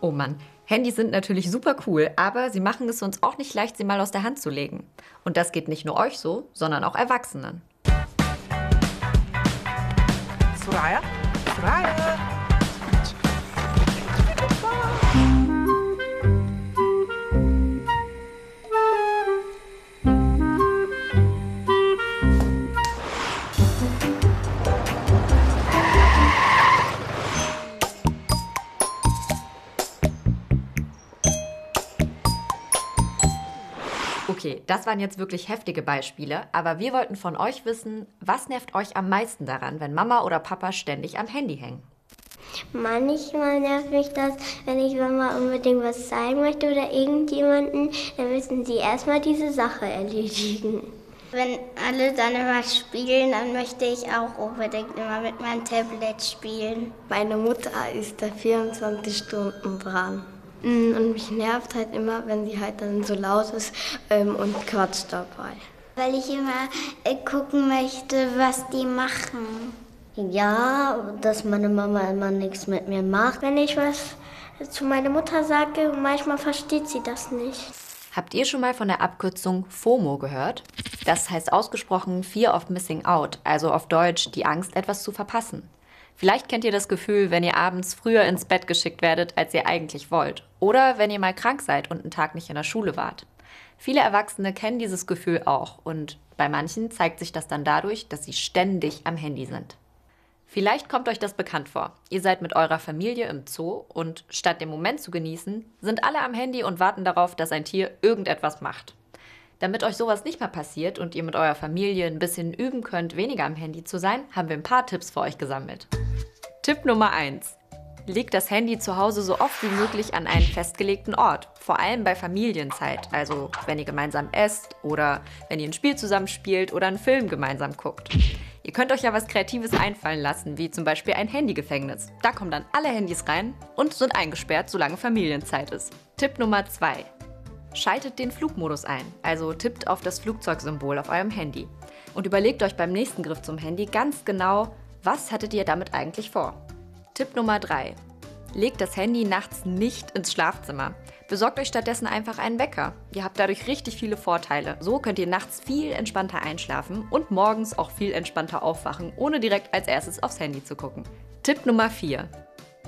Oh Mann, Handys sind natürlich super cool, aber sie machen es uns auch nicht leicht, sie mal aus der Hand zu legen. Und das geht nicht nur euch so, sondern auch Erwachsenen. Soraya? Soraya? Okay, das waren jetzt wirklich heftige Beispiele, aber wir wollten von euch wissen, was nervt euch am meisten daran, wenn Mama oder Papa ständig am Handy hängen? Manchmal nervt mich das, wenn ich Mama unbedingt was zeigen möchte oder irgendjemanden, dann müssen sie erstmal diese Sache erledigen. Wenn alle dann immer spielen, dann möchte ich auch unbedingt immer mit meinem Tablet spielen. Meine Mutter ist da 24 Stunden dran. Mm, und mich nervt halt immer, wenn sie halt dann so laut ist ähm, und quatscht dabei. Weil ich immer äh, gucken möchte, was die machen. Ja, dass meine Mama immer nichts mit mir macht. Wenn ich was zu meiner Mutter sage, manchmal versteht sie das nicht. Habt ihr schon mal von der Abkürzung FOMO gehört? Das heißt ausgesprochen Fear of Missing Out, also auf Deutsch die Angst, etwas zu verpassen. Vielleicht kennt ihr das Gefühl, wenn ihr abends früher ins Bett geschickt werdet, als ihr eigentlich wollt. Oder wenn ihr mal krank seid und einen Tag nicht in der Schule wart. Viele Erwachsene kennen dieses Gefühl auch und bei manchen zeigt sich das dann dadurch, dass sie ständig am Handy sind. Vielleicht kommt euch das bekannt vor. Ihr seid mit eurer Familie im Zoo und statt den Moment zu genießen, sind alle am Handy und warten darauf, dass ein Tier irgendetwas macht. Damit euch sowas nicht mehr passiert und ihr mit eurer Familie ein bisschen üben könnt, weniger am Handy zu sein, haben wir ein paar Tipps für euch gesammelt. Tipp Nummer 1. Legt das Handy zu Hause so oft wie möglich an einen festgelegten Ort. Vor allem bei Familienzeit, also wenn ihr gemeinsam esst oder wenn ihr ein Spiel zusammen spielt oder einen Film gemeinsam guckt. Ihr könnt euch ja was Kreatives einfallen lassen, wie zum Beispiel ein Handygefängnis. Da kommen dann alle Handys rein und sind eingesperrt, solange Familienzeit ist. Tipp Nummer 2. Schaltet den Flugmodus ein, also tippt auf das Flugzeugsymbol auf eurem Handy. Und überlegt euch beim nächsten Griff zum Handy ganz genau, was hattet ihr damit eigentlich vor? Tipp Nummer 3. Legt das Handy nachts nicht ins Schlafzimmer. Besorgt euch stattdessen einfach einen Wecker. Ihr habt dadurch richtig viele Vorteile. So könnt ihr nachts viel entspannter einschlafen und morgens auch viel entspannter aufwachen, ohne direkt als erstes aufs Handy zu gucken. Tipp Nummer 4.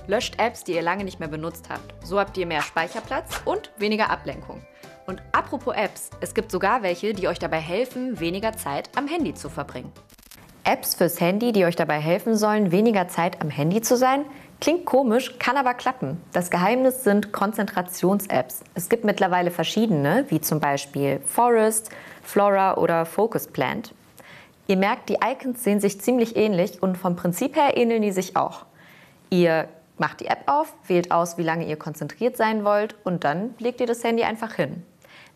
Löscht Apps, die ihr lange nicht mehr benutzt habt. So habt ihr mehr Speicherplatz und weniger Ablenkung. Und apropos Apps, es gibt sogar welche, die euch dabei helfen, weniger Zeit am Handy zu verbringen. Apps fürs Handy, die euch dabei helfen sollen, weniger Zeit am Handy zu sein? Klingt komisch, kann aber klappen. Das Geheimnis sind Konzentrations-Apps. Es gibt mittlerweile verschiedene, wie zum Beispiel Forest, Flora oder Focus Plant. Ihr merkt, die Icons sehen sich ziemlich ähnlich und vom Prinzip her ähneln die sich auch. Ihr macht die App auf, wählt aus, wie lange ihr konzentriert sein wollt und dann legt ihr das Handy einfach hin.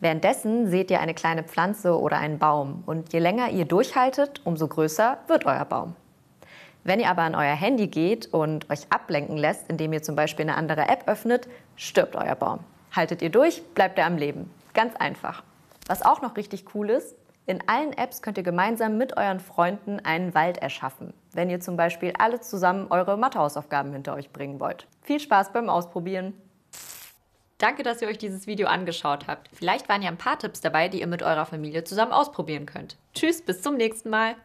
Währenddessen seht ihr eine kleine Pflanze oder einen Baum und je länger ihr durchhaltet, umso größer wird euer Baum. Wenn ihr aber an euer Handy geht und euch ablenken lässt, indem ihr zum Beispiel eine andere App öffnet, stirbt euer Baum. Haltet ihr durch, bleibt er am Leben. Ganz einfach. Was auch noch richtig cool ist, in allen Apps könnt ihr gemeinsam mit euren Freunden einen Wald erschaffen, wenn ihr zum Beispiel alle zusammen eure Mathehausaufgaben hinter euch bringen wollt. Viel Spaß beim Ausprobieren! Danke, dass ihr euch dieses Video angeschaut habt. Vielleicht waren ja ein paar Tipps dabei, die ihr mit eurer Familie zusammen ausprobieren könnt. Tschüss, bis zum nächsten Mal.